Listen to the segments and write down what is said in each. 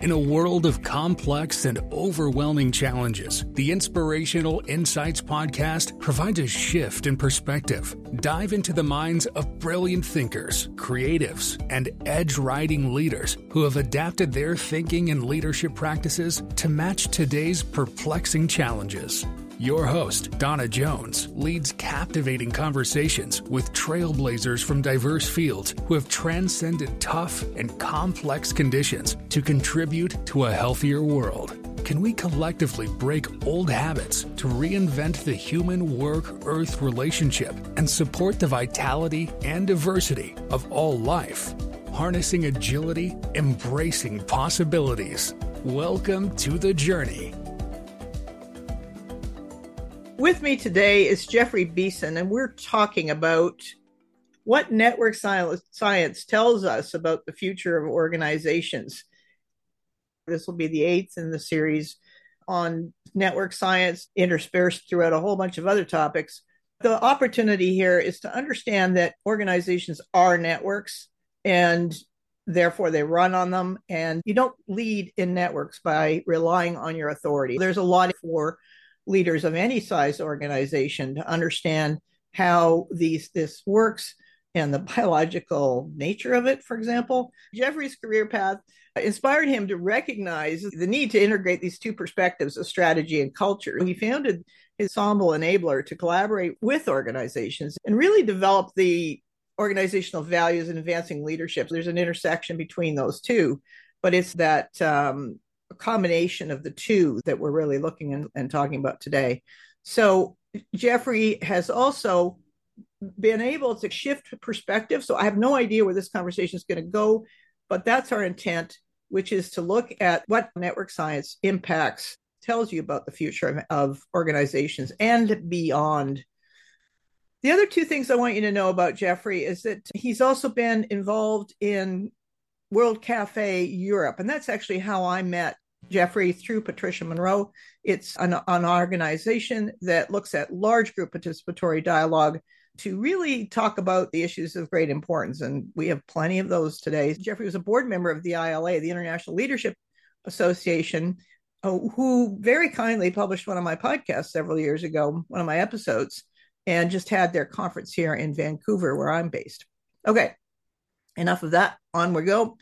In a world of complex and overwhelming challenges, the Inspirational Insights podcast provides a shift in perspective. Dive into the minds of brilliant thinkers, creatives, and edge riding leaders who have adapted their thinking and leadership practices to match today's perplexing challenges. Your host, Dawna Jones, leads captivating conversations with trailblazers from diverse fields who have transcended tough and complex conditions to contribute to a healthier world. Can we collectively break old habits to reinvent the human work earth relationship and support the vitality and diversity of all life? Harnessing agility, embracing possibilities. Welcome to the journey. With me today is Jeffrey Beeson, and we're talking about what network science tells us about the future of organizations. This will be the eighth in the series on network science, interspersed throughout a whole bunch of other topics. The opportunity here is to understand that organizations are networks and therefore they run on them. And you don't lead in networks by relying on your authority. There's a lot for leaders of any size organization to understand how these this works and the biological nature of it for example. Jeffrey's career path inspired him to recognize the need to integrate these two perspectives of strategy and culture. He founded his ensemble enabler to collaborate with organizations and really develop the organizational values and advancing leadership. There's an intersection between those two but it's that um, combination of the two that we're really looking and, and talking about today. So Jeffrey has also been able to shift perspective. So I have no idea where this conversation is going to go, but that's our intent, which is to look at what network science impacts, tells you about the future of, of organizations and beyond. The other two things I want you to know about Jeffrey is that he's also been involved in World Cafe Europe. And that's actually how I met Jeffrey through Patricia Munro. It's an, an organization that looks at large group participatory dialogue to really talk about the issues of great importance. And we have plenty of those today. Jeffrey was a board member of the ILA, the International Leadership Association, uh, who very kindly published one of my podcasts several years ago, one of my episodes, and just had their conference here in Vancouver, where I'm based. Okay, enough of that. On we go.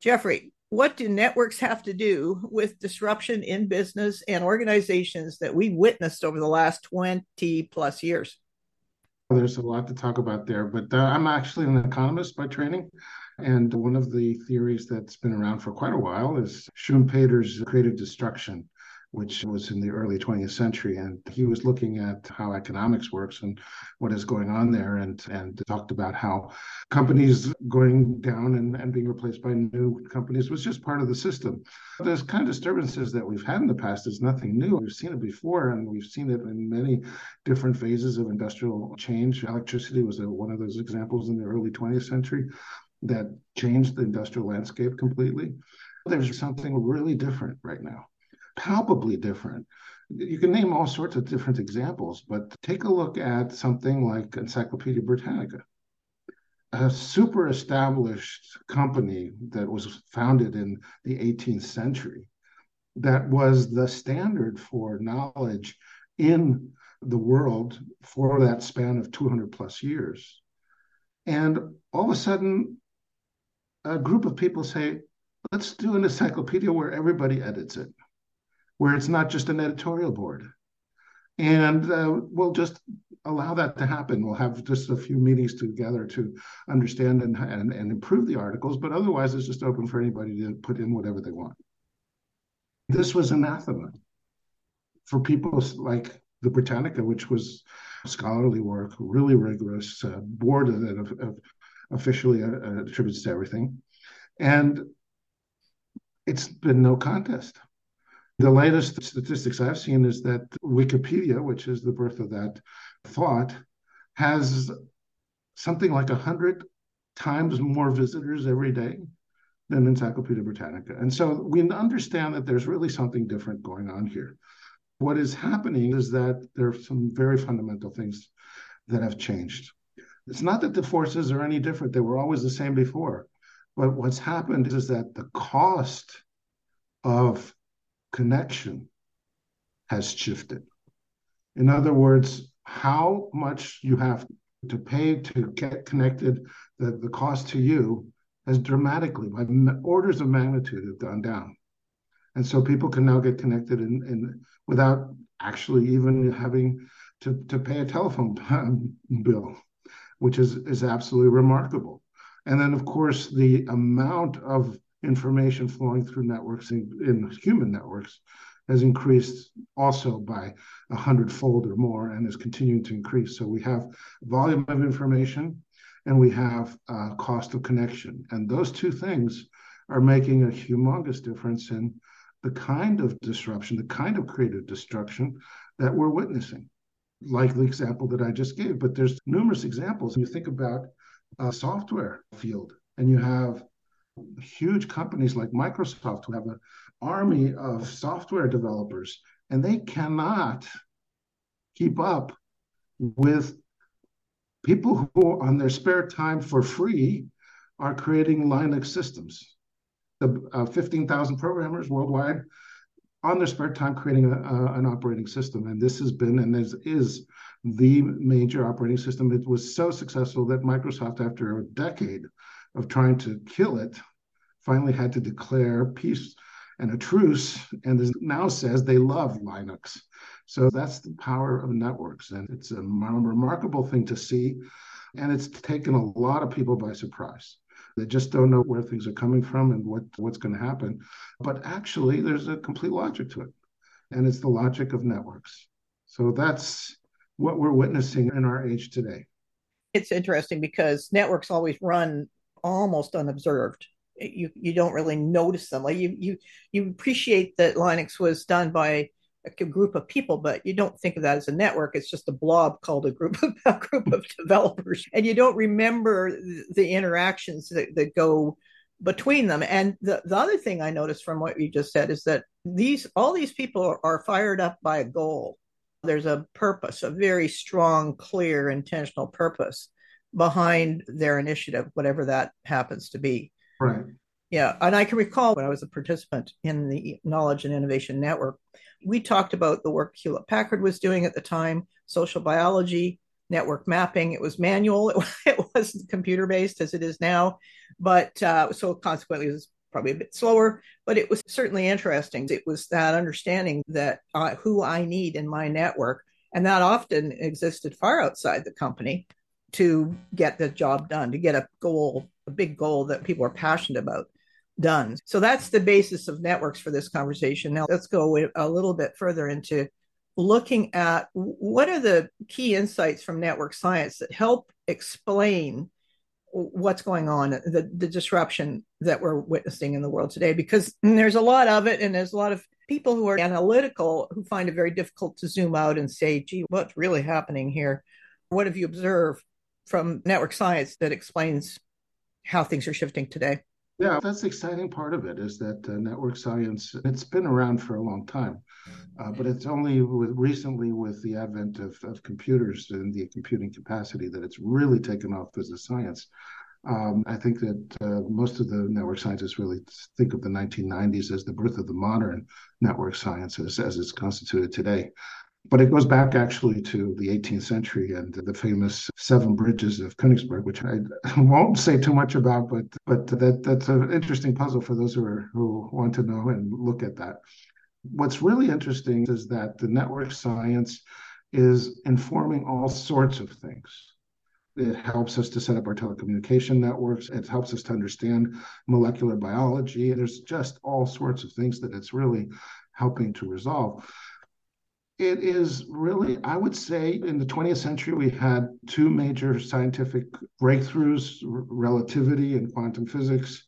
Jeffrey, what do networks have to do with disruption in business and organizations that we witnessed over the last 20 plus years? There's a lot to talk about there, but uh, I'm actually an economist by training. And one of the theories that's been around for quite a while is Schumpeter's creative destruction which was in the early 20th century. And he was looking at how economics works and what is going on there and, and talked about how companies going down and, and being replaced by new companies was just part of the system. Those kind of disturbances that we've had in the past is nothing new. We've seen it before and we've seen it in many different phases of industrial change. Electricity was a, one of those examples in the early 20th century that changed the industrial landscape completely. There's something really different right now palpably different. You can name all sorts of different examples, but take a look at something like Encyclopedia Britannica, a super established company that was founded in the 18th century that was the standard for knowledge in the world for that span of 200 plus years. And all of a sudden, a group of people say, let's do an encyclopedia where everybody edits it where it's not just an editorial board. And uh, we'll just allow that to happen. We'll have just a few meetings together to understand and, and, and improve the articles, but otherwise it's just open for anybody to put in whatever they want. This was anathema for people like the Britannica, which was scholarly work, really rigorous, uh, board that officially uh, attributes to everything. And it's been no contest. The latest statistics I've seen is that Wikipedia, which is the birth of that thought, has something like 100 times more visitors every day than Encyclopedia Britannica. And so we understand that there's really something different going on here. What is happening is that there are some very fundamental things that have changed. It's not that the forces are any different, they were always the same before. But what's happened is that the cost of connection has shifted. In other words, how much you have to pay to get connected, the, the cost to you has dramatically, by orders of magnitude, have gone down. And so people can now get connected in, in without actually even having to, to pay a telephone bill, which is, is absolutely remarkable. And then, of course, the amount of information flowing through networks in, in human networks has increased also by a hundredfold or more and is continuing to increase. So we have volume of information and we have uh, cost of connection. And those two things are making a humongous difference in the kind of disruption, the kind of creative destruction that we're witnessing, like the example that I just gave. But there's numerous examples. You think about a software field, and you have huge companies like Microsoft who have an army of software developers, and they cannot keep up with people who, on their spare time for free, are creating Linux systems. The uh, 15,000 programmers worldwide on their spare time creating a, a, an operating system. And this has been and is, is the major operating system. It was so successful that Microsoft, after a decade of trying to kill it, finally had to declare peace and a truce, and now says they love Linux. So that's the power of networks, and it's a remarkable thing to see, and it's taken a lot of people by surprise. They just don't know where things are coming from and what, what's going to happen. But actually, there's a complete logic to it, and it's the logic of networks. So that's what we're witnessing in our age today. It's interesting because networks always run almost unobserved you you don't really notice them. Like you you you appreciate that Linux was done by a group of people, but you don't think of that as a network. It's just a blob called a group of a group of developers, and you don't remember the, interactions that, that go between them. And the, the other thing I noticed from what you just said is that these all these people are, are fired up by a goal. There's a purpose, a very strong, clear, intentional purpose behind their initiative, whatever that happens to be. Right. Yeah. And I can recall when I was a participant in the Knowledge and Innovation Network, we talked about the work Hewlett Packard was doing at the time, social biology, network mapping. It was manual, it, wasn't computer based as it is now. But uh, so consequently, it was probably a bit slower, but it was certainly interesting. It was that understanding that uh, who I need in my network, and that often existed far outside the company to get the job done, to get a goal a big goal that people are passionate about done. So that's the basis of networks for this conversation. Now let's go a little bit further into looking at what are the key insights from network science that help explain what's going on, the, the disruption that we're witnessing in the world today, because there's a lot of it and there's a lot of people who are analytical who find it very difficult to zoom out and say, gee, what's really happening here? What have you observed from network science that explains how things are shifting today. Yeah, that's the exciting part of it is that uh, network science, it's been around for a long time, uh, but it's only with, recently with the advent of, of computers and the computing capacity that it's really taken off as a science. Um, I think that uh, most of the network scientists really think of the 1990s as the birth of the modern network sciences as it's constituted today. But it goes back actually to the 18th century and the famous seven bridges of Königsberg, which I won't say too much about, but but that that's an interesting puzzle for those who are who want to know and look at that. What's really interesting is that the network science is informing all sorts of things. It helps us to set up our telecommunication networks. It helps us to understand molecular biology. There's just all sorts of things that it's really helping to resolve it is really, I would say, in the 20th century, we had two major scientific breakthroughs relativity and quantum physics.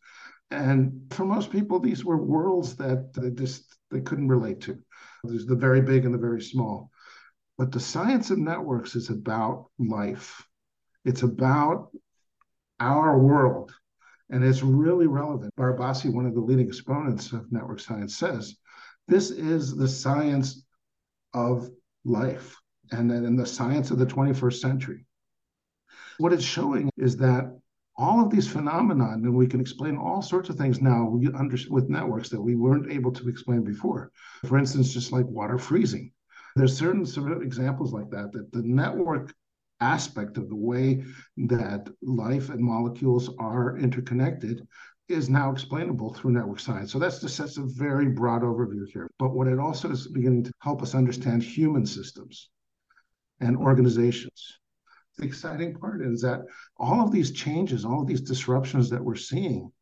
And for most people, these were worlds that they just they couldn't relate to. There's the very big and the very small. But the science of networks is about life, it's about our world. And it's really relevant. Barabasi, one of the leading exponents of network science, says this is the science of life and then in the science of the 21st century. What it's showing is that all of these phenomena, and we can explain all sorts of things now with networks that we weren't able to explain before. For instance, just like water freezing. There's certain sort of examples like that, that the network aspect of the way that life and molecules are interconnected is now explainable through network science. So that's just that's a very broad overview here. But what it also is beginning to help us understand human systems and organizations. The exciting part is that all of these changes, all of these disruptions that we're seeing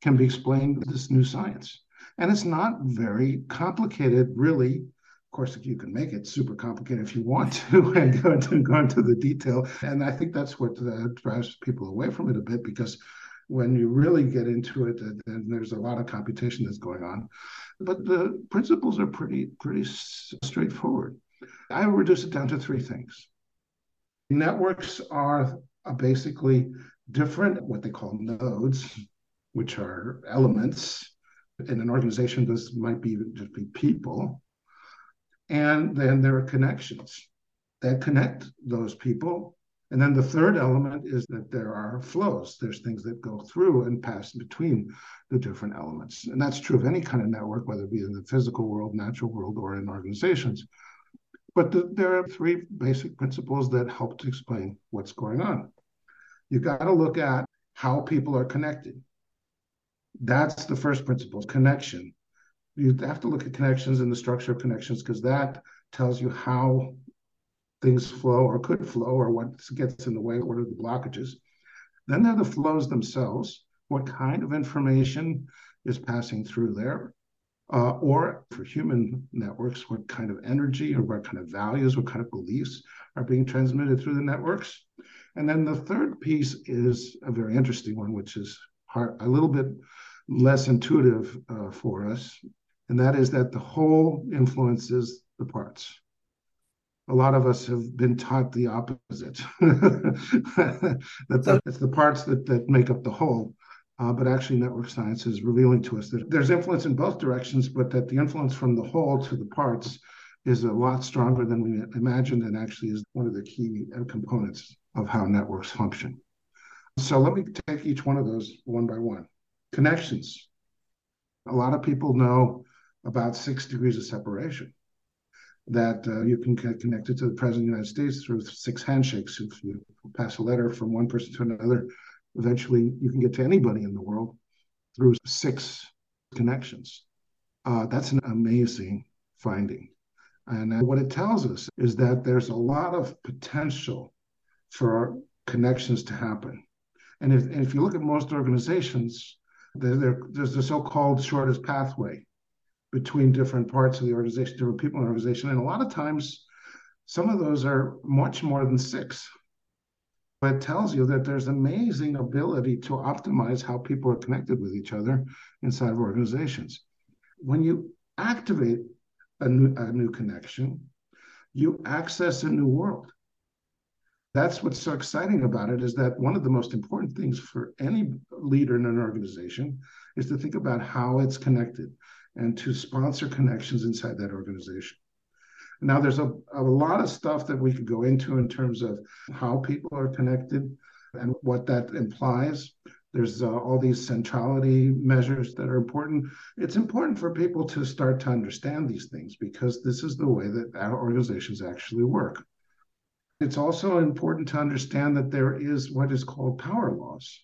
can be explained with this new science. And it's not very complicated, really. Of course, if you can make it super complicated if you want to and go into, go into the detail. And I think that's what uh, drives people away from it a bit because when you really get into it, then there's a lot of computation that's going on. But the principles are pretty pretty straightforward. I reduce it down to three things. Networks are basically different, what they call nodes, which are elements. In an organization, this might be just be people. And then there are connections that connect those people and then the third element is that there are flows. There's things that go through and pass between the different elements. And that's true of any kind of network, whether it be in the physical world, natural world, or in organizations. But the, there are three basic principles that help to explain what's going on. You've got to look at how people are connected. That's the first principle connection. You have to look at connections and the structure of connections because that tells you how things flow or could flow or what gets in the way, what are the blockages. Then there are the flows themselves. What kind of information is passing through there? Uh, or for human networks, what kind of energy or what kind of values, what kind of beliefs are being transmitted through the networks? And then the third piece is a very interesting one, which is hard, a little bit less intuitive uh, for us, and that is that the whole influences the parts a lot of us have been taught the opposite. That the, it's the parts that, that make up the whole uh, but actually network science is revealing to us that there's influence in both directions but that the influence from the whole to the parts is a lot stronger than we imagined and actually is one of the key components of how networks function. So let me take each one of those one by one. Connections. A lot of people know about six degrees of separation that uh, you can get connected to the President of the United States through six handshakes. If you pass a letter from one person to another, eventually you can get to anybody in the world through six connections. Uh, that's an amazing finding. And uh, what it tells us is that there's a lot of potential for connections to happen. And if, and if you look at most organizations, there's the so-called shortest pathway between different parts of the organization, different people in the organization. And a lot of times, some of those are much more than six. But it tells you that there's amazing ability to optimize how people are connected with each other inside of organizations. When you activate a new, a new connection, you access a new world. That's what's so exciting about it is that one of the most important things for any leader in an organization is to think about how it's connected and to sponsor connections inside that organization. Now, there's a, a lot of stuff that we could go into in terms of how people are connected and what that implies. There's uh, all these centrality measures that are important. It's important for people to start to understand these things because this is the way that our organizations actually work. It's also important to understand that there is what is called power laws.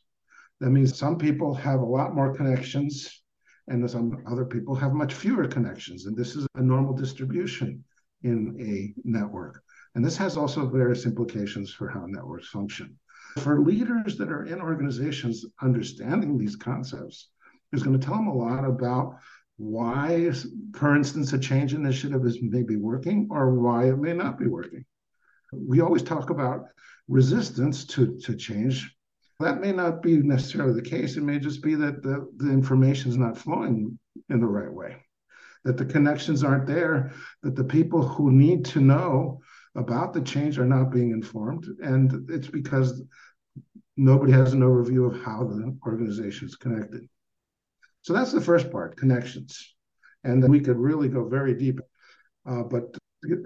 That means some people have a lot more connections and some other people have much fewer connections. And this is a normal distribution in a network. And this has also various implications for how networks function. For leaders that are in organizations, understanding these concepts is going to tell them a lot about why, for instance, a change initiative is maybe working or why it may not be working. We always talk about resistance to, to change that may not be necessarily the case. It may just be that the, the information is not flowing in the right way, that the connections aren't there, that the people who need to know about the change are not being informed. And it's because nobody has an overview of how the organization is connected. So that's the first part connections. And then we could really go very deep, uh, but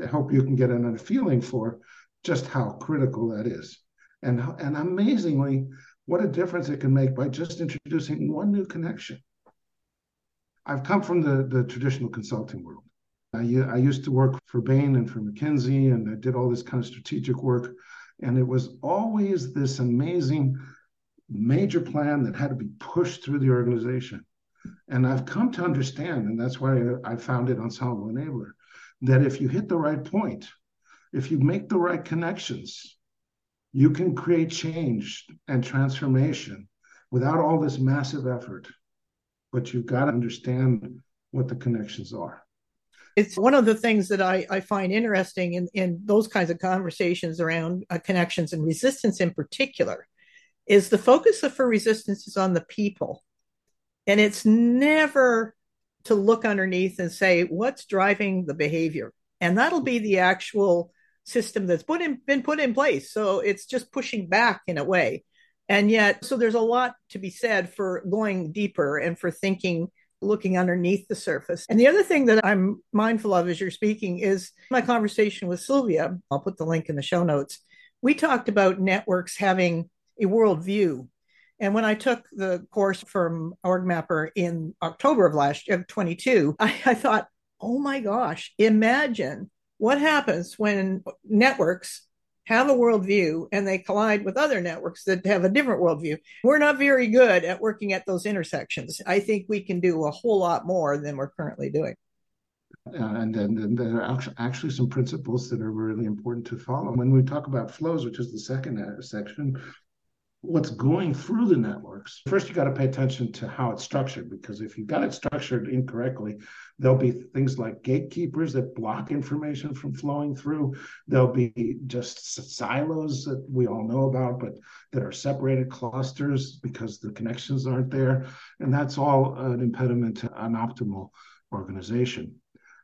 I hope you can get a feeling for just how critical that is. And, and amazingly, what a difference it can make by just introducing one new connection. I've come from the, the traditional consulting world. I, I used to work for Bain and for McKinsey, and I did all this kind of strategic work. And it was always this amazing major plan that had to be pushed through the organization. And I've come to understand, and that's why I founded Ensemble Enabler, that if you hit the right point, if you make the right connections, you can create change and transformation without all this massive effort. But you've got to understand what the connections are. It's one of the things that I, I find interesting in, in those kinds of conversations around uh, connections and resistance in particular is the focus of for resistance is on the people. And it's never to look underneath and say, what's driving the behavior? And that'll be the actual system that's put in, been put in place. So it's just pushing back in a way. And yet, so there's a lot to be said for going deeper and for thinking, looking underneath the surface. And the other thing that I'm mindful of as you're speaking is my conversation with Sylvia. I'll put the link in the show notes. We talked about networks having a worldview. And when I took the course from OrgMapper in October of last year, 22, I, I thought, oh my gosh, imagine what happens when networks have a worldview and they collide with other networks that have a different worldview. We're not very good at working at those intersections. I think we can do a whole lot more than we're currently doing. Uh, and then there are actually some principles that are really important to follow. When we talk about flows, which is the second section, what's going through the networks. First, you got to pay attention to how it's structured because if you've got it structured incorrectly, there'll be things like gatekeepers that block information from flowing through. There'll be just silos that we all know about, but that are separated clusters because the connections aren't there. And that's all an impediment to an optimal organization.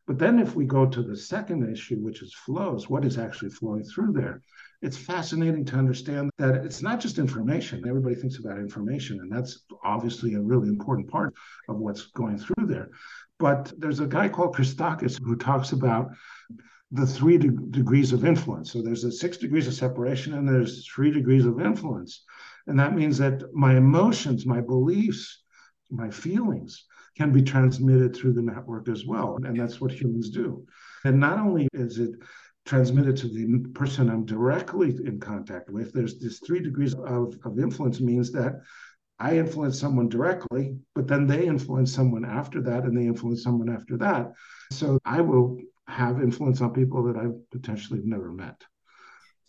But then, if we go to the second issue, which is flows, what is actually flowing through there? It's fascinating to understand that it's not just information. Everybody thinks about information, and that's obviously a really important part of what's going through there. But there's a guy called Christakis who talks about the three de- degrees of influence. So there's a six degrees of separation, and there's three degrees of influence. And that means that my emotions, my beliefs, my feelings can be transmitted through the network as well. And that's what humans do. And not only is it transmitted to the person I'm directly in contact with. There's this three degrees of, of influence means that I influence someone directly, but then they influence someone after that, and they influence someone after that. So I will have influence on people that I've potentially never met.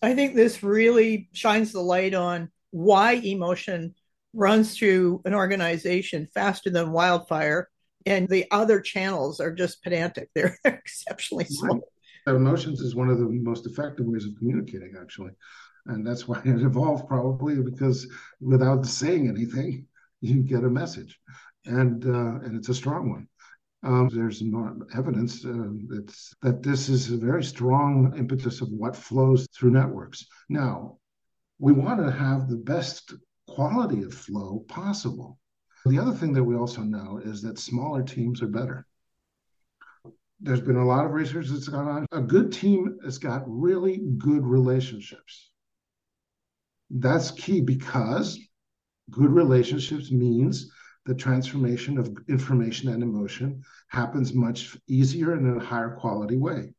I think this really shines the light on why emotion runs through an organization faster than wildfire, and the other channels are just pedantic. They're exceptionally slow emotions is one of the most effective ways of communicating, actually. And that's why it evolved probably because without saying anything, you get a message. And uh, and it's a strong one. Um, there's evidence uh, that this is a very strong impetus of what flows through networks. Now, we want to have the best quality of flow possible. The other thing that we also know is that smaller teams are better there's been a lot of research that's gone on. A good team has got really good relationships. That's key because good relationships means the transformation of information and emotion happens much easier and in a higher quality way.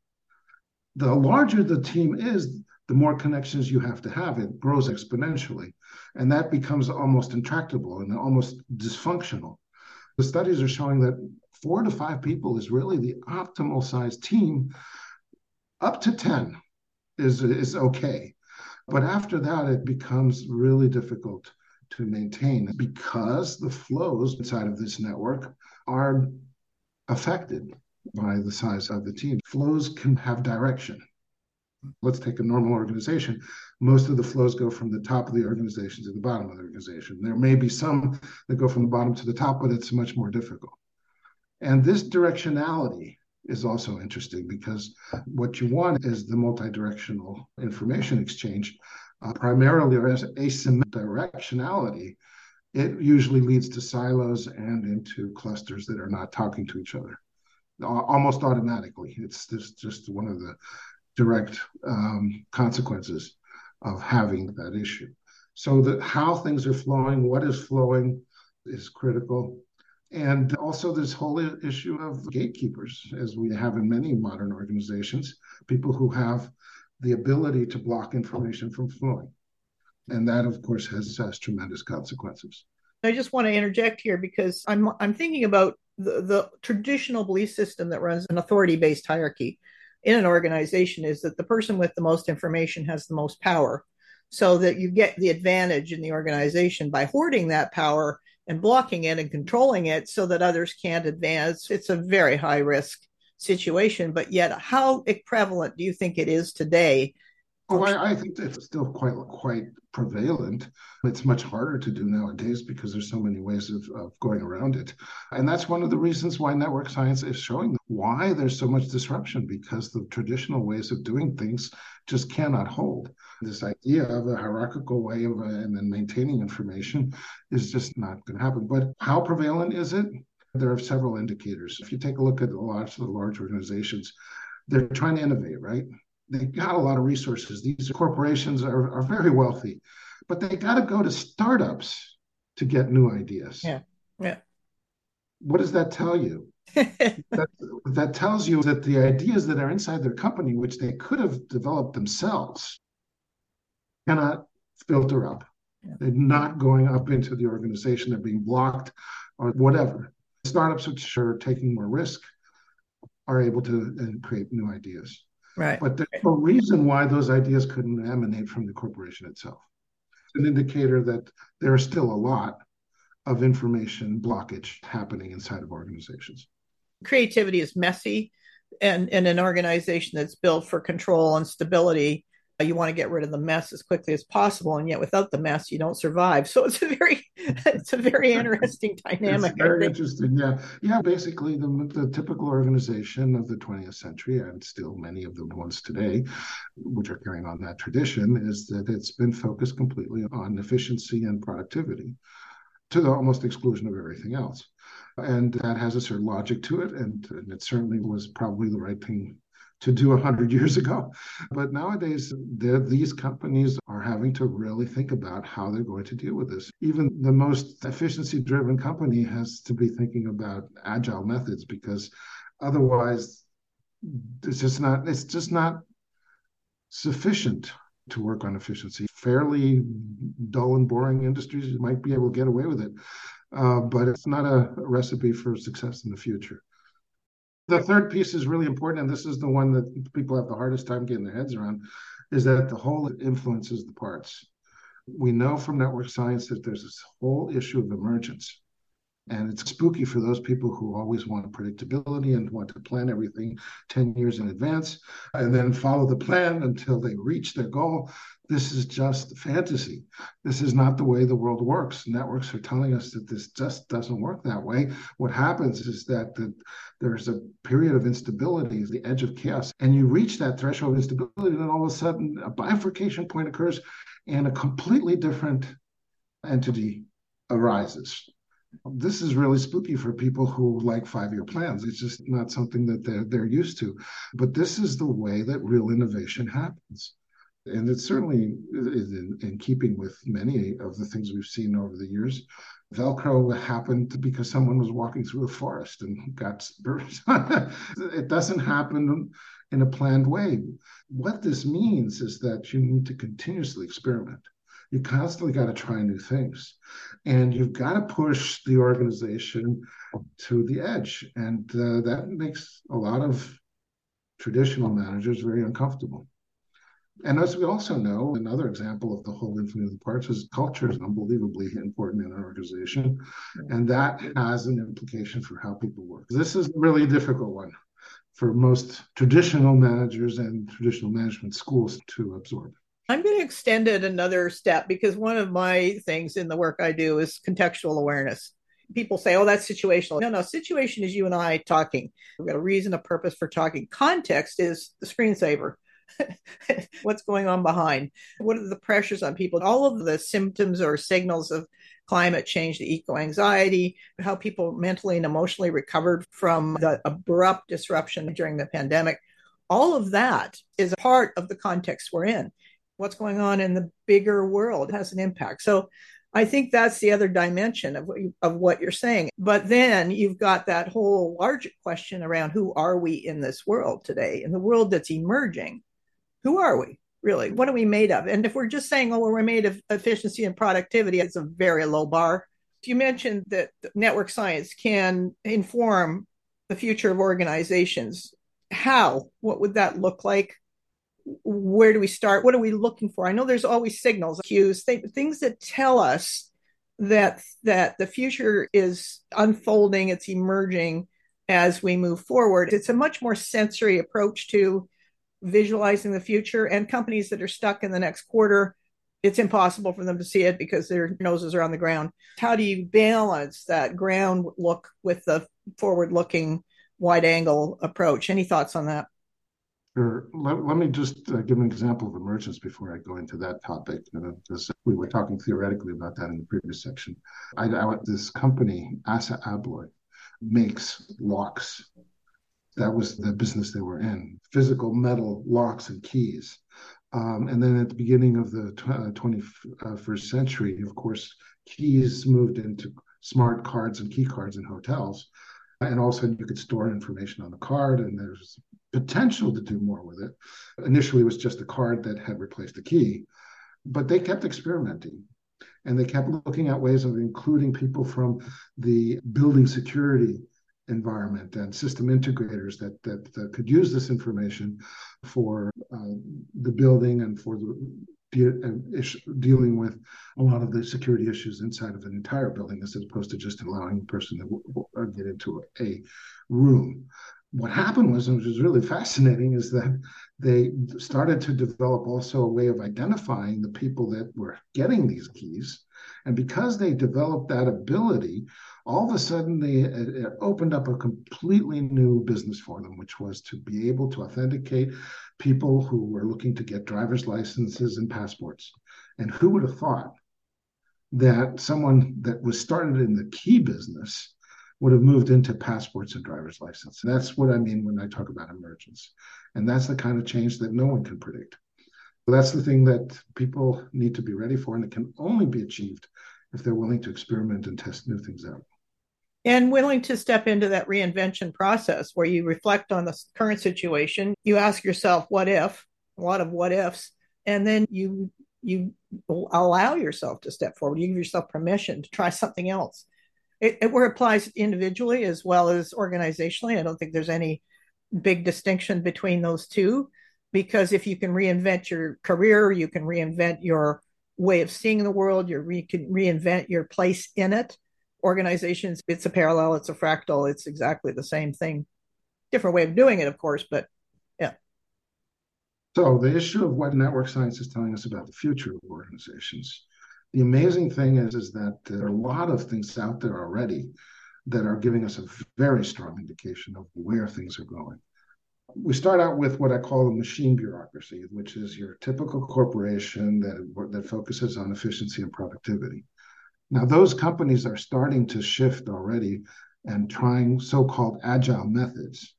The larger the team is, the more connections you have to have. It grows exponentially. And that becomes almost intractable and almost dysfunctional. The studies are showing that four to five people is really the optimal size team. Up to 10 is, is okay. But after that, it becomes really difficult to maintain because the flows inside of this network are affected by the size of the team. Flows can have direction. Let's take a normal organization. Most of the flows go from the top of the organization to the bottom of the organization. There may be some that go from the bottom to the top, but it's much more difficult. And this directionality is also interesting because what you want is the multi-directional information exchange, uh, primarily as asymmetric directionality. It usually leads to silos and into clusters that are not talking to each other almost automatically. It's just, just one of the direct um, consequences of having that issue. So that how things are flowing, what is flowing, is critical. And also, this whole issue of gatekeepers, as we have in many modern organizations, people who have the ability to block information from flowing. And that, of course, has, has tremendous consequences. I just want to interject here because I'm I'm thinking about the, the traditional belief system that runs an authority-based hierarchy in an organization is that the person with the most information has the most power. So that you get the advantage in the organization by hoarding that power and blocking it and controlling it so that others can't advance. It's a very high risk situation, but yet how prevalent do you think it is today Oh, I, I, think it's still quite quite prevalent. It's much harder to do nowadays because there's so many ways of, of going around it. And that's one of the reasons why network science is showing why there's so much disruption because the traditional ways of doing things just cannot hold. This idea of a hierarchical way of uh, and then maintaining information is just not going to happen. But how prevalent is it? There are several indicators. If you take a look at a lot of the large organizations, they're trying to innovate, right? they got a lot of resources. These corporations are, are very wealthy, but they got to go to startups to get new ideas. Yeah. Yeah. What does that tell you? that, that tells you that the ideas that are inside their company, which they could have developed themselves, cannot filter up. Yeah. They're not going up into the organization. They're being blocked or whatever. Startups, which are taking more risk, are able to uh, create new ideas. Right. But there's no reason why those ideas couldn't emanate from the corporation itself. It's an indicator that there is still a lot of information blockage happening inside of organizations. Creativity is messy, and in an organization that's built for control and stability, you want to get rid of the mess as quickly as possible and yet without the mess you don't survive. So it's a very it's a very interesting dynamic. It's very interesting yeah. Yeah basically the, the typical organization of the 20th century and still many of the ones today which are carrying on that tradition is that it's been focused completely on efficiency and productivity to the almost exclusion of everything else. And that has a certain logic to it and, and it certainly was probably the right thing to do 100 years ago. But nowadays, these companies are having to really think about how they're going to deal with this. Even the most efficiency driven company has to be thinking about agile methods because otherwise, it's just not, it's just not sufficient to work on efficiency. Fairly dull and boring industries might be able to get away with it, uh, but it's not a recipe for success in the future. The third piece is really important, and this is the one that people have the hardest time getting their heads around, is that the whole influences the parts. We know from network science that there's this whole issue of emergence. And it's spooky for those people who always want predictability and want to plan everything 10 years in advance and then follow the plan until they reach their goal. This is just fantasy. This is not the way the world works. Networks are telling us that this just doesn't work that way. What happens is that the, there's a period of instability, the edge of chaos, and you reach that threshold of instability, and then all of a sudden a bifurcation point occurs and a completely different entity arises this is really spooky for people who like five-year plans. It's just not something that they're they're used to. But this is the way that real innovation happens. And it certainly is in, in keeping with many of the things we've seen over the years. Velcro happened because someone was walking through a forest and got spurs. it doesn't happen in a planned way. What this means is that you need to continuously experiment you constantly got to try new things. And you've got to push the organization to the edge. And uh, that makes a lot of traditional managers very uncomfortable. And as we also know another example of the whole infinite of the parts is culture is unbelievably important in an organization. And that has an implication for how people work. This is a really difficult one for most traditional managers and traditional management schools to absorb I'm going to extend it another step because one of my things in the work I do is contextual awareness. People say, oh, that's situational. No, no, situation is you and I talking. We've got a reason, a purpose for talking. Context is the screensaver. What's going on behind? What are the pressures on people? All of the symptoms or signals of climate change, the eco anxiety, how people mentally and emotionally recovered from the abrupt disruption during the pandemic. All of that is a part of the context we're in what's going on in the bigger world has an impact. So I think that's the other dimension of what, you, of what you're saying. But then you've got that whole larger question around who are we in this world today, in the world that's emerging? Who are we really? What are we made of? And if we're just saying, oh, well, we're made of efficiency and productivity, it's a very low bar. You mentioned that network science can inform the future of organizations. How? What would that look like? Where do we start? What are we looking for? I know there's always signals, cues, th- things that tell us that that the future is unfolding, it's emerging as we move forward. It's a much more sensory approach to visualizing the future. And companies that are stuck in the next quarter, it's impossible for them to see it because their noses are on the ground. How do you balance that ground look with the forward looking wide angle approach? Any thoughts on that? Sure. Let, let me just uh, give an example of emergence before I go into that topic, because we were talking theoretically about that in the previous section. I, I this company, Assa Abloy, makes locks. That was the business they were in, physical metal locks and keys. Um, and then at the beginning of the tw- 21st uh, century, of course, keys moved into smart cards and key cards in hotels and all of a sudden you could store information on the card and there's potential to do more with it. Initially it was just a card that had replaced the key but they kept experimenting. And they kept looking at ways of including people from the building security environment and system integrators that that, that could use this information for uh, the building and for the dealing with a lot of the security issues inside of an entire building as opposed to just allowing a person to uh, get into a room. What happened was, which was really fascinating, is that they started to develop also a way of identifying the people that were getting these keys. And because they developed that ability, all of a sudden they it opened up a completely new business for them, which was to be able to authenticate people who were looking to get driver's licenses and passports. And who would have thought that someone that was started in the key business would have moved into passports and driver's license? And that's what I mean when I talk about emergence. And that's the kind of change that no one can predict. That's the thing that people need to be ready for, and it can only be achieved if they're willing to experiment and test new things out and willing to step into that reinvention process where you reflect on the current situation you ask yourself what if a lot of what ifs and then you you allow yourself to step forward you give yourself permission to try something else. It, it where it applies individually as well as organizationally i don't think there's any big distinction between those two because if you can reinvent your career you can reinvent your way of seeing the world you re- can reinvent your place in it organizations it's a parallel it's a fractal it's exactly the same thing. Different way of doing it of course but yeah. So the issue of what network science is telling us about the future of organizations the amazing thing is is that there are a lot of things out there already that are giving us a very strong indication of where things are going. We start out with what I call the machine bureaucracy, which is your typical corporation that, that focuses on efficiency and productivity. Now, those companies are starting to shift already and trying so called agile methods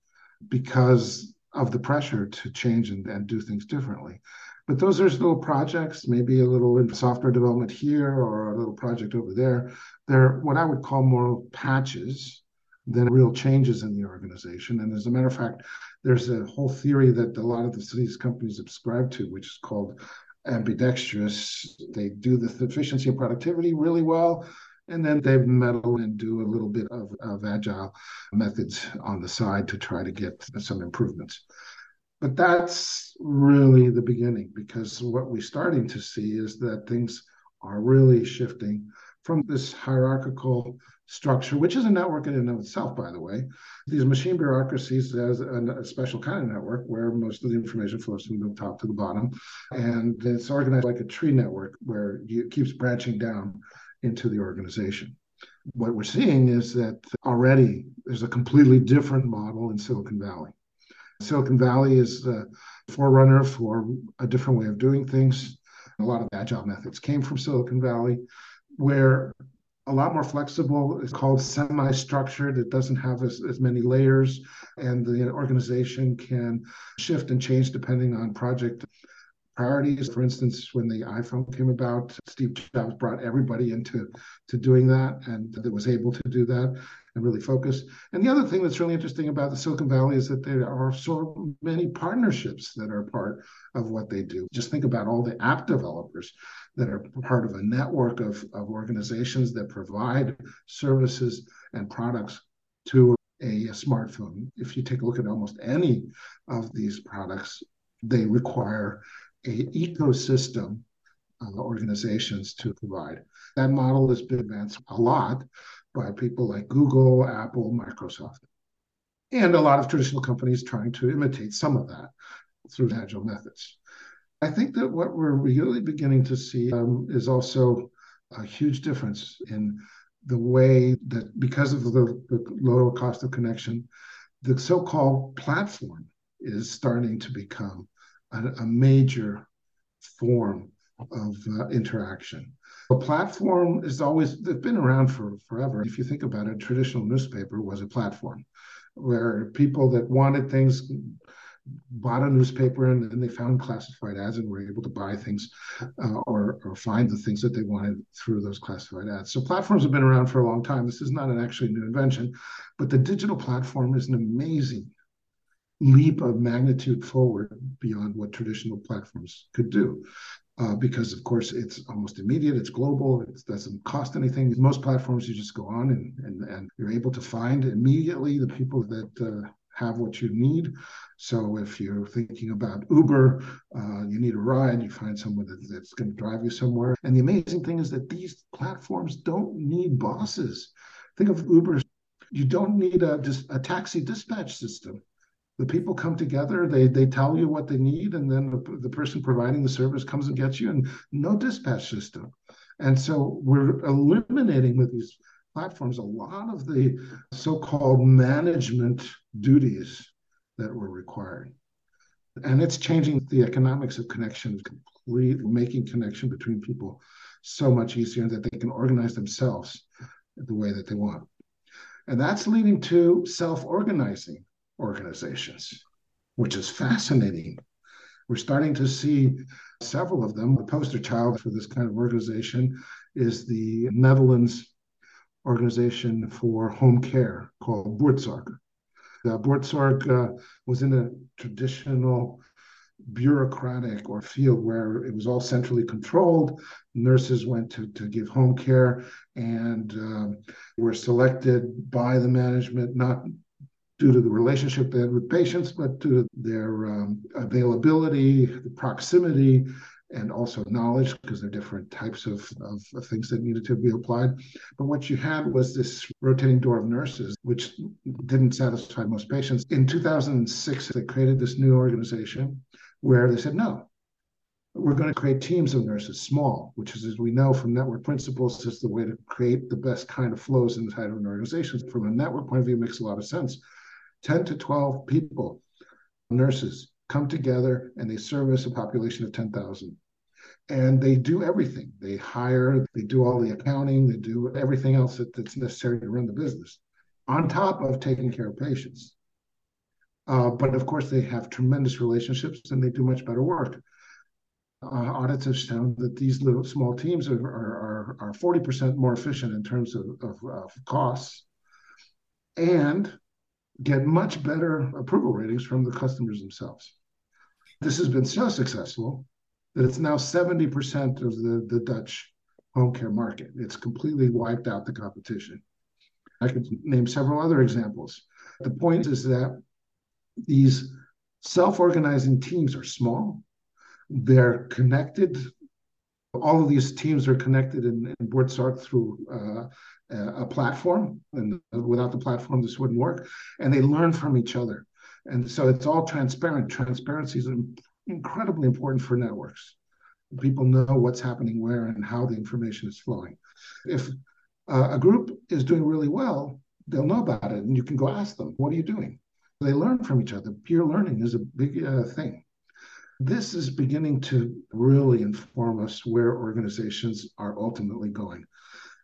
because of the pressure to change and, and do things differently. But those are little projects, maybe a little in software development here or a little project over there. They're what I would call more patches than real changes in the organization. And as a matter of fact, there's a whole theory that a lot of the, these companies subscribe to, which is called ambidextrous. They do the efficiency and productivity really well, and then they meddle and do a little bit of, of agile methods on the side to try to get some improvements. But that's really the beginning because what we're starting to see is that things are really shifting from this hierarchical structure, which is a network in and of itself, by the way. These machine bureaucracies as a, special kind of network where most of the information flows from the top to the bottom. And it's organized like a tree network where it keeps branching down into the organization. What we're seeing is that already there's a completely different model in Silicon Valley. Silicon Valley is the forerunner for a different way of doing things. A lot of agile methods came from Silicon Valley, where a lot more flexible. It's called semi-structured. It doesn't have as, as many layers, and the organization can shift and change depending on project priorities. For instance, when the iPhone came about, Steve Jobs brought everybody into to doing that and that was able to do that and really focus. And the other thing that's really interesting about the Silicon Valley is that there are so many partnerships that are part of what they do. Just think about all the app developers that are part of a network of, of organizations that provide services and products to a, smartphone. If you take a look at almost any of these products, they require a ecosystem organizations to provide. That model has been advanced a lot by people like Google, Apple, Microsoft, and a lot of traditional companies trying to imitate some of that through agile methods. I think that what we're really beginning to see um, is also a huge difference in the way that, because of the, the lower cost of connection, the so called platform is starting to become a, a major form of uh, interaction. A platform is always they've been around for forever. If you think about it, traditional newspaper was a platform where people that wanted things bought a newspaper and then they found classified ads and were able to buy things uh, or, or find the things that they wanted through those classified ads. So platforms have been around for a long time. This is not an actually new invention, but the digital platform is an amazing leap of magnitude forward beyond what traditional platforms could do. Uh, because of course it's almost immediate, it's global, it doesn't cost anything. Most platforms you just go on and and, and you're able to find immediately the people that uh, have what you need. So if you're thinking about Uber, uh, you need a ride, you find someone that, that's going to drive you somewhere. And the amazing thing is that these platforms don't need bosses. Think of Uber. You don't need a, a taxi dispatch system the people come together they they tell you what they need and then the, the person providing the service comes and gets you and no dispatch system. And so we're eliminating with these platforms a lot of the so-called management duties that were required and it's changing the economics of connection completely making connection between people so much easier that they can organize themselves the way that they want. And that's leading to self-organizing organizations, which is fascinating. We're starting to see several of them. The poster child for this kind of organization is the Netherlands organization for home care called. The Buurtzorg uh, was in a traditional bureaucratic or field where it was all centrally controlled. Nurses went to, to give home care and um, were selected by the management, not due to the relationship they had with patients, but to their um, availability, the proximity, and also knowledge, because there are different types of, of, of, things that needed to be applied. But what you had was this rotating door of nurses, which didn't satisfy most patients. In 2006, they created this new organization where they said, no, we're going to create teams of nurses, small, which is, as we know from network principles, is the way to create the best kind of flows inside of an organization. From a network point of view, it makes a lot of sense. 10 to 12 people, nurses, come together and they service a population of 10,000. And they do everything. They hire, they do all the accounting, they do everything else that, that's necessary to run the business, on top of taking care of patients. Uh, but of course, they have tremendous relationships and they do much better work. Uh, audits have shown that these little small teams are, are, are 40% more efficient in terms of, of, of costs. And get much better approval ratings from the customers themselves. This has been so successful that it's now 70% of the, the Dutch home care market. It's completely wiped out the competition. I could name several other examples. The point is that these self organizing teams are small, they're connected. All of these teams are connected in, in Buurtzorg through uh, a platform, and without the platform, this wouldn't work. And they learn from each other, and so it's all transparent. Transparency is incredibly important for networks. People know what's happening where and how the information is flowing. If uh, a group is doing really well, they'll know about it, and you can go ask them, "What are you doing?" They learn from each other. Peer learning is a big uh, thing. This is beginning to really inform us where organizations are ultimately going.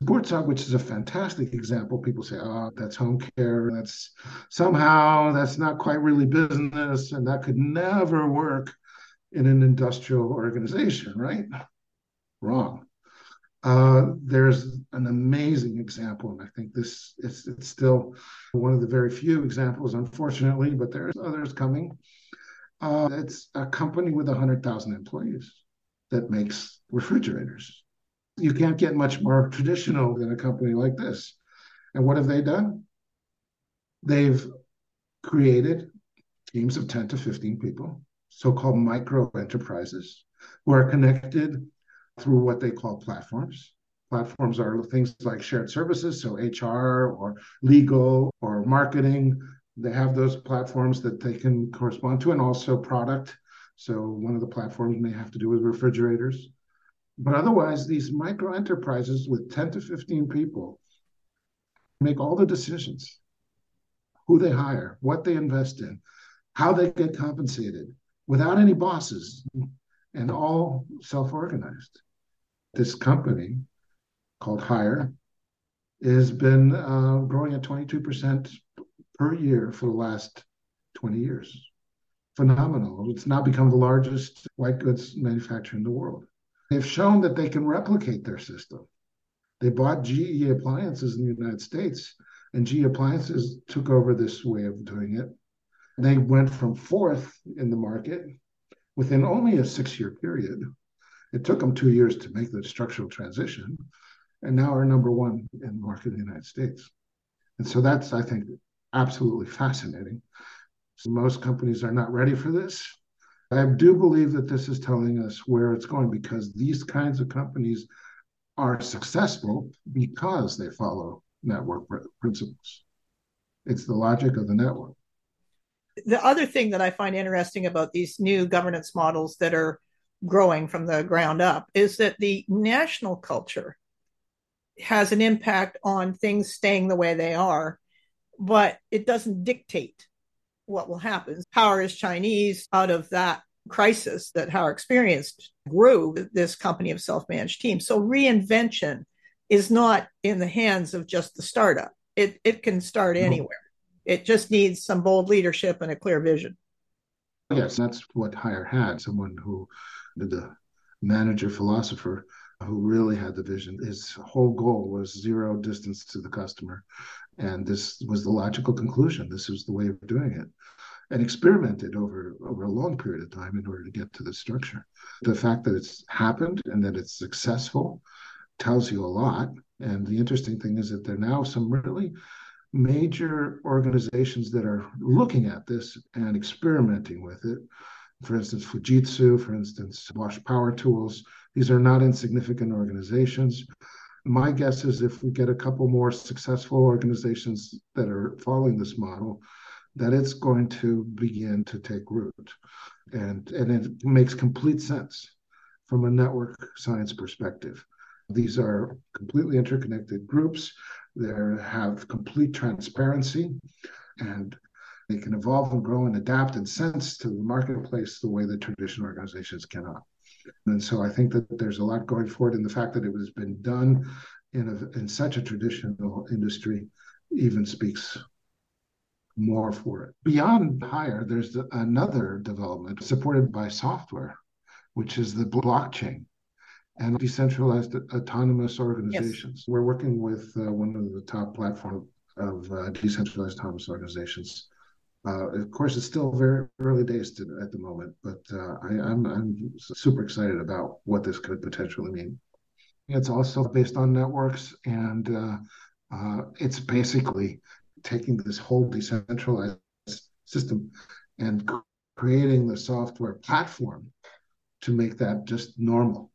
Buurtzorg, which is a fantastic example, people say, oh, that's home care. That's somehow that's not quite really business, and that could never work in an industrial organization, right? Wrong. Uh, there's an amazing example, and I think this it's, it's still one of the very few examples, unfortunately, but there's others coming. Uh, it's a company with 100,000 employees that makes refrigerators. You can't get much more traditional than a company like this. And what have they done? They've created teams of 10 to 15 people, so called micro enterprises, who are connected through what they call platforms. Platforms are things like shared services, so HR or legal or marketing. They have those platforms that they can correspond to, and also product. So one of the platforms may have to do with refrigerators. But otherwise, these micro enterprises with 10 to 15 people make all the decisions who they hire, what they invest in, how they get compensated without any bosses, and all self organized this company called Haier has been uh, growing at 22% per year for the last 20 years. Phenomenal. It's now become the largest white goods manufacturer in the world. They've shown that they can replicate their system. They bought GE Appliances in the United States, and GE Appliances took over this way of doing it. They went from fourth in the market within only a six year period it took them two years to make the structural transition, and now are number one in the market in the United States. And so that's, I think, absolutely fascinating. So most companies are not ready for this. I do believe that this is telling us where it's going because these kinds of companies are successful because they follow network principles. It's the logic of the network. The other thing that I find interesting about these new governance models that are growing from the ground up is that the national culture has an impact on things staying the way they are, but it doesn't dictate what will happen. Power is Chinese out of that crisis that Haier experienced grew this company of self-managed teams. So reinvention is not in the hands of just the startup. It it can start mm-hmm. anywhere. It just needs some bold leadership and a clear vision. Yes, that's what Haier had, someone who the manager philosopher who really had the vision. His whole goal was zero distance to the customer. And this was the logical conclusion. This was the way of doing it. And experimented over, over a long period of time in order to get to the structure. The fact that it's happened and that it's successful tells you a lot. And the interesting thing is that there are now some really major organizations that are looking at this and experimenting with it for instance, Fujitsu, for instance, Bosch Power Tools. These are not insignificant organizations. My guess is if we get a couple more successful organizations that are following this model, that it's going to begin to take root. And, and it makes complete sense from a network science perspective. These are completely interconnected groups. They have complete transparency and they can evolve and grow and adapt and sense to the marketplace the way that traditional organizations cannot. And so I think that there's a lot going forward in the fact that it has been done in, a, in such a traditional industry even speaks more for it. Beyond Haier, there's another development supported by software, which is the blockchain and decentralized autonomous organizations. Yes. We're working with uh, one of the top platform of uh, decentralized autonomous organizations uh, of course, it's still very early days to, at the moment, but uh, I, am I'm, I'm super excited about what this could potentially mean. It's also based on networks, and uh, uh it's basically taking this whole decentralized system and creating the software platform to make that just normal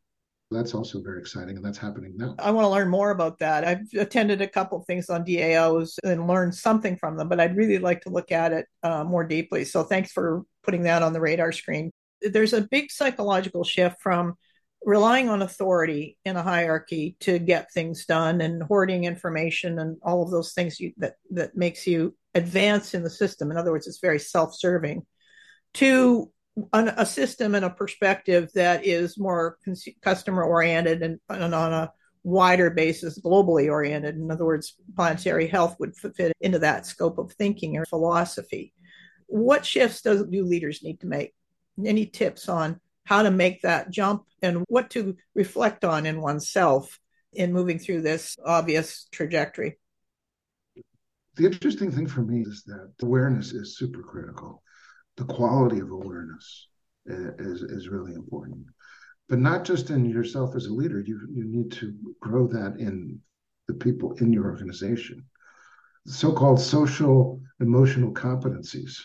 that's also very exciting and that's happening now. I want to learn more about that. I've attended a couple of things on daos and learned something from them but i'd really like to look at it uh, more deeply. So thanks for putting that on the radar screen. There's a big psychological shift from relying on authority in a hierarchy to get things done and hoarding information and all of those things you, that that makes you advance in the system. In other words it's very self-serving to an, a system and a perspective that is more cons- customer oriented and, and, on a wider basis, globally oriented. In other words, planetary health would fit into that scope of thinking or philosophy. What shifts does do leaders need to make? Any tips on how to make that jump and what to reflect on in oneself in moving through this obvious trajectory. The interesting thing for me is that awareness is super critical. The quality of awareness is, is really important. But not just in yourself as a leader, you, you need to grow that in the people in your organization. So called social emotional competencies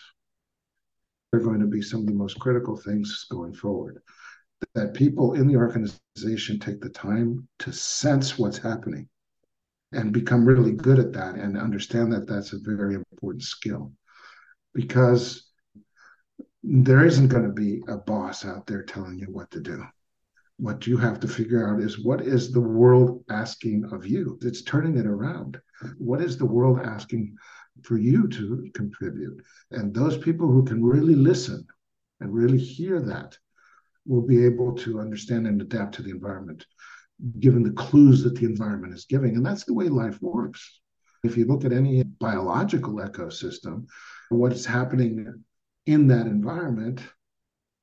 are going to be some of the most critical things going forward. That people in the organization take the time to sense what's happening and become really good at that and understand that that's a very important skill because there isn't going to be a boss out there telling you what to do what you have to figure out is what is the world asking of you it's turning it around what is the world asking for you to contribute and those people who can really listen and really hear that will be able to understand and adapt to the environment given the clues that the environment is giving. And that's the way life works. If you look at any biological ecosystem, what's happening in that environment,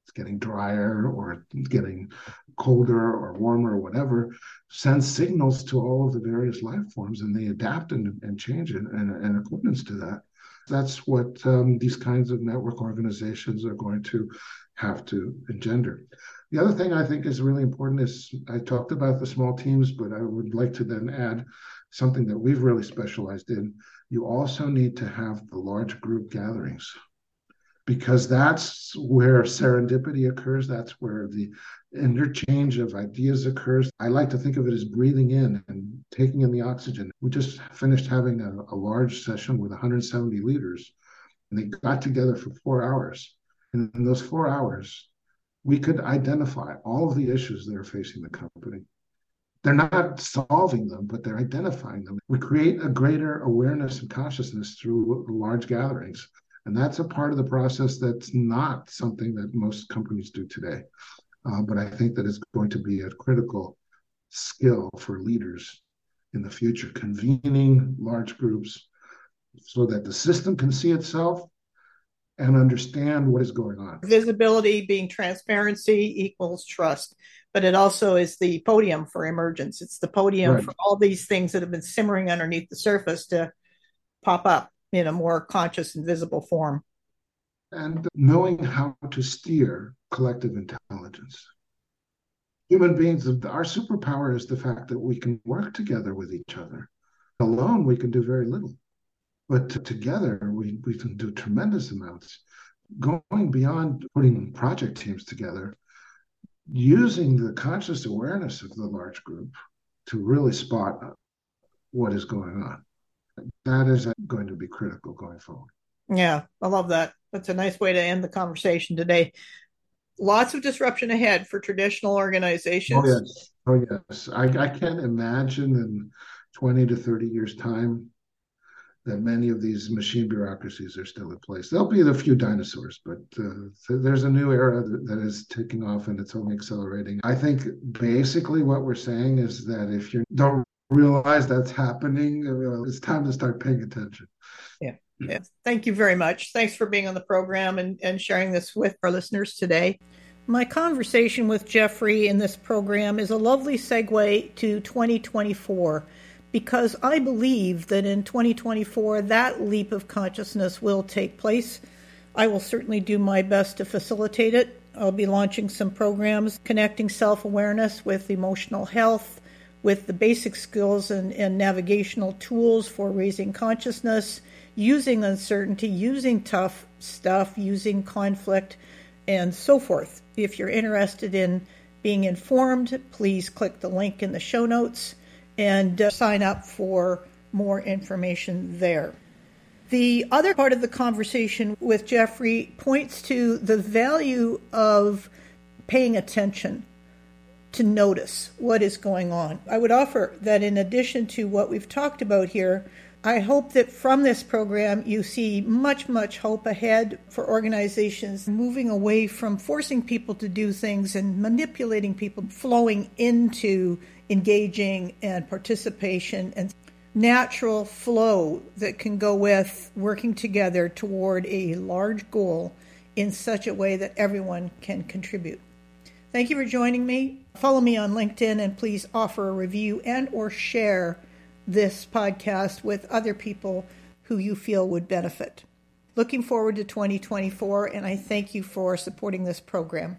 it's getting drier or getting colder or warmer or whatever, sends signals to all of the various life forms and they adapt and, and change in, in, in accordance to that. That's what um, these kinds of network organizations are going to have to engender. The other thing I think is really important is I talked about the small teams, but I would like to then add something that we've really specialized in. You also need to have the large group gatherings because that's where serendipity occurs. That's where the interchange of ideas occurs. I like to think of it as breathing in and taking in the oxygen. We just finished having a, a large session with 170 leaders, and they got together for four hours. And in those four hours, we could identify all of the issues that are facing the company. They're not solving them, but they're identifying them. We create a greater awareness and consciousness through large gatherings. And that's a part of the process that's not something that most companies do today. Uh, but I think that it's going to be a critical skill for leaders in the future, convening large groups so that the system can see itself and understand what is going on. Visibility being transparency equals trust, but it also is the podium for emergence. It's the podium right. for all these things that have been simmering underneath the surface to pop up in a more conscious and visible form. And knowing how to steer collective intelligence. Human beings, our superpower is the fact that we can work together with each other. Alone, we can do very little. But together, we, we can do tremendous amounts. Going beyond putting project teams together, using the conscious awareness of the large group to really spot what is going on. That is going to be critical going forward. Yeah, I love that. That's a nice way to end the conversation today. Lots of disruption ahead for traditional organizations. Oh, yes. Oh, yes. I, I can't imagine in 20 to 30 years' time that many of these machine bureaucracies are still in place. There'll be a few dinosaurs, but uh, there's a new era that, that is taking off and it's only accelerating. I think basically what we're saying is that if you don't realize that's happening, it's time to start paying attention. Yeah. Yes. Thank you very much. Thanks for being on the program and, and sharing this with our listeners today. My conversation with Jeffrey in this program is a lovely segue to 2024 because I believe that in 2024 that leap of consciousness will take place. I will certainly do my best to facilitate it. I'll be launching some programs connecting self awareness with emotional health, with the basic skills and, and, navigational tools for raising consciousness, using uncertainty, using tough stuff, using conflict, and so forth. If you're interested in being informed, please click the link in the show notes and uh, sign up for more information there. The other part of the conversation with Jeffrey points to the value of paying attention to notice what is going on. I would offer that in addition to what we've talked about here, I hope that from this program you see much, much hope ahead for organizations moving away from forcing people to do things and manipulating people, flowing into engaging and participation and natural flow that can go with working together toward a large goal in such a way that everyone can contribute. Thank you for joining me. Follow me on LinkedIn and please offer a review and or share this podcast with other people who you feel would benefit. Looking forward to 2024 and I thank you for supporting this program.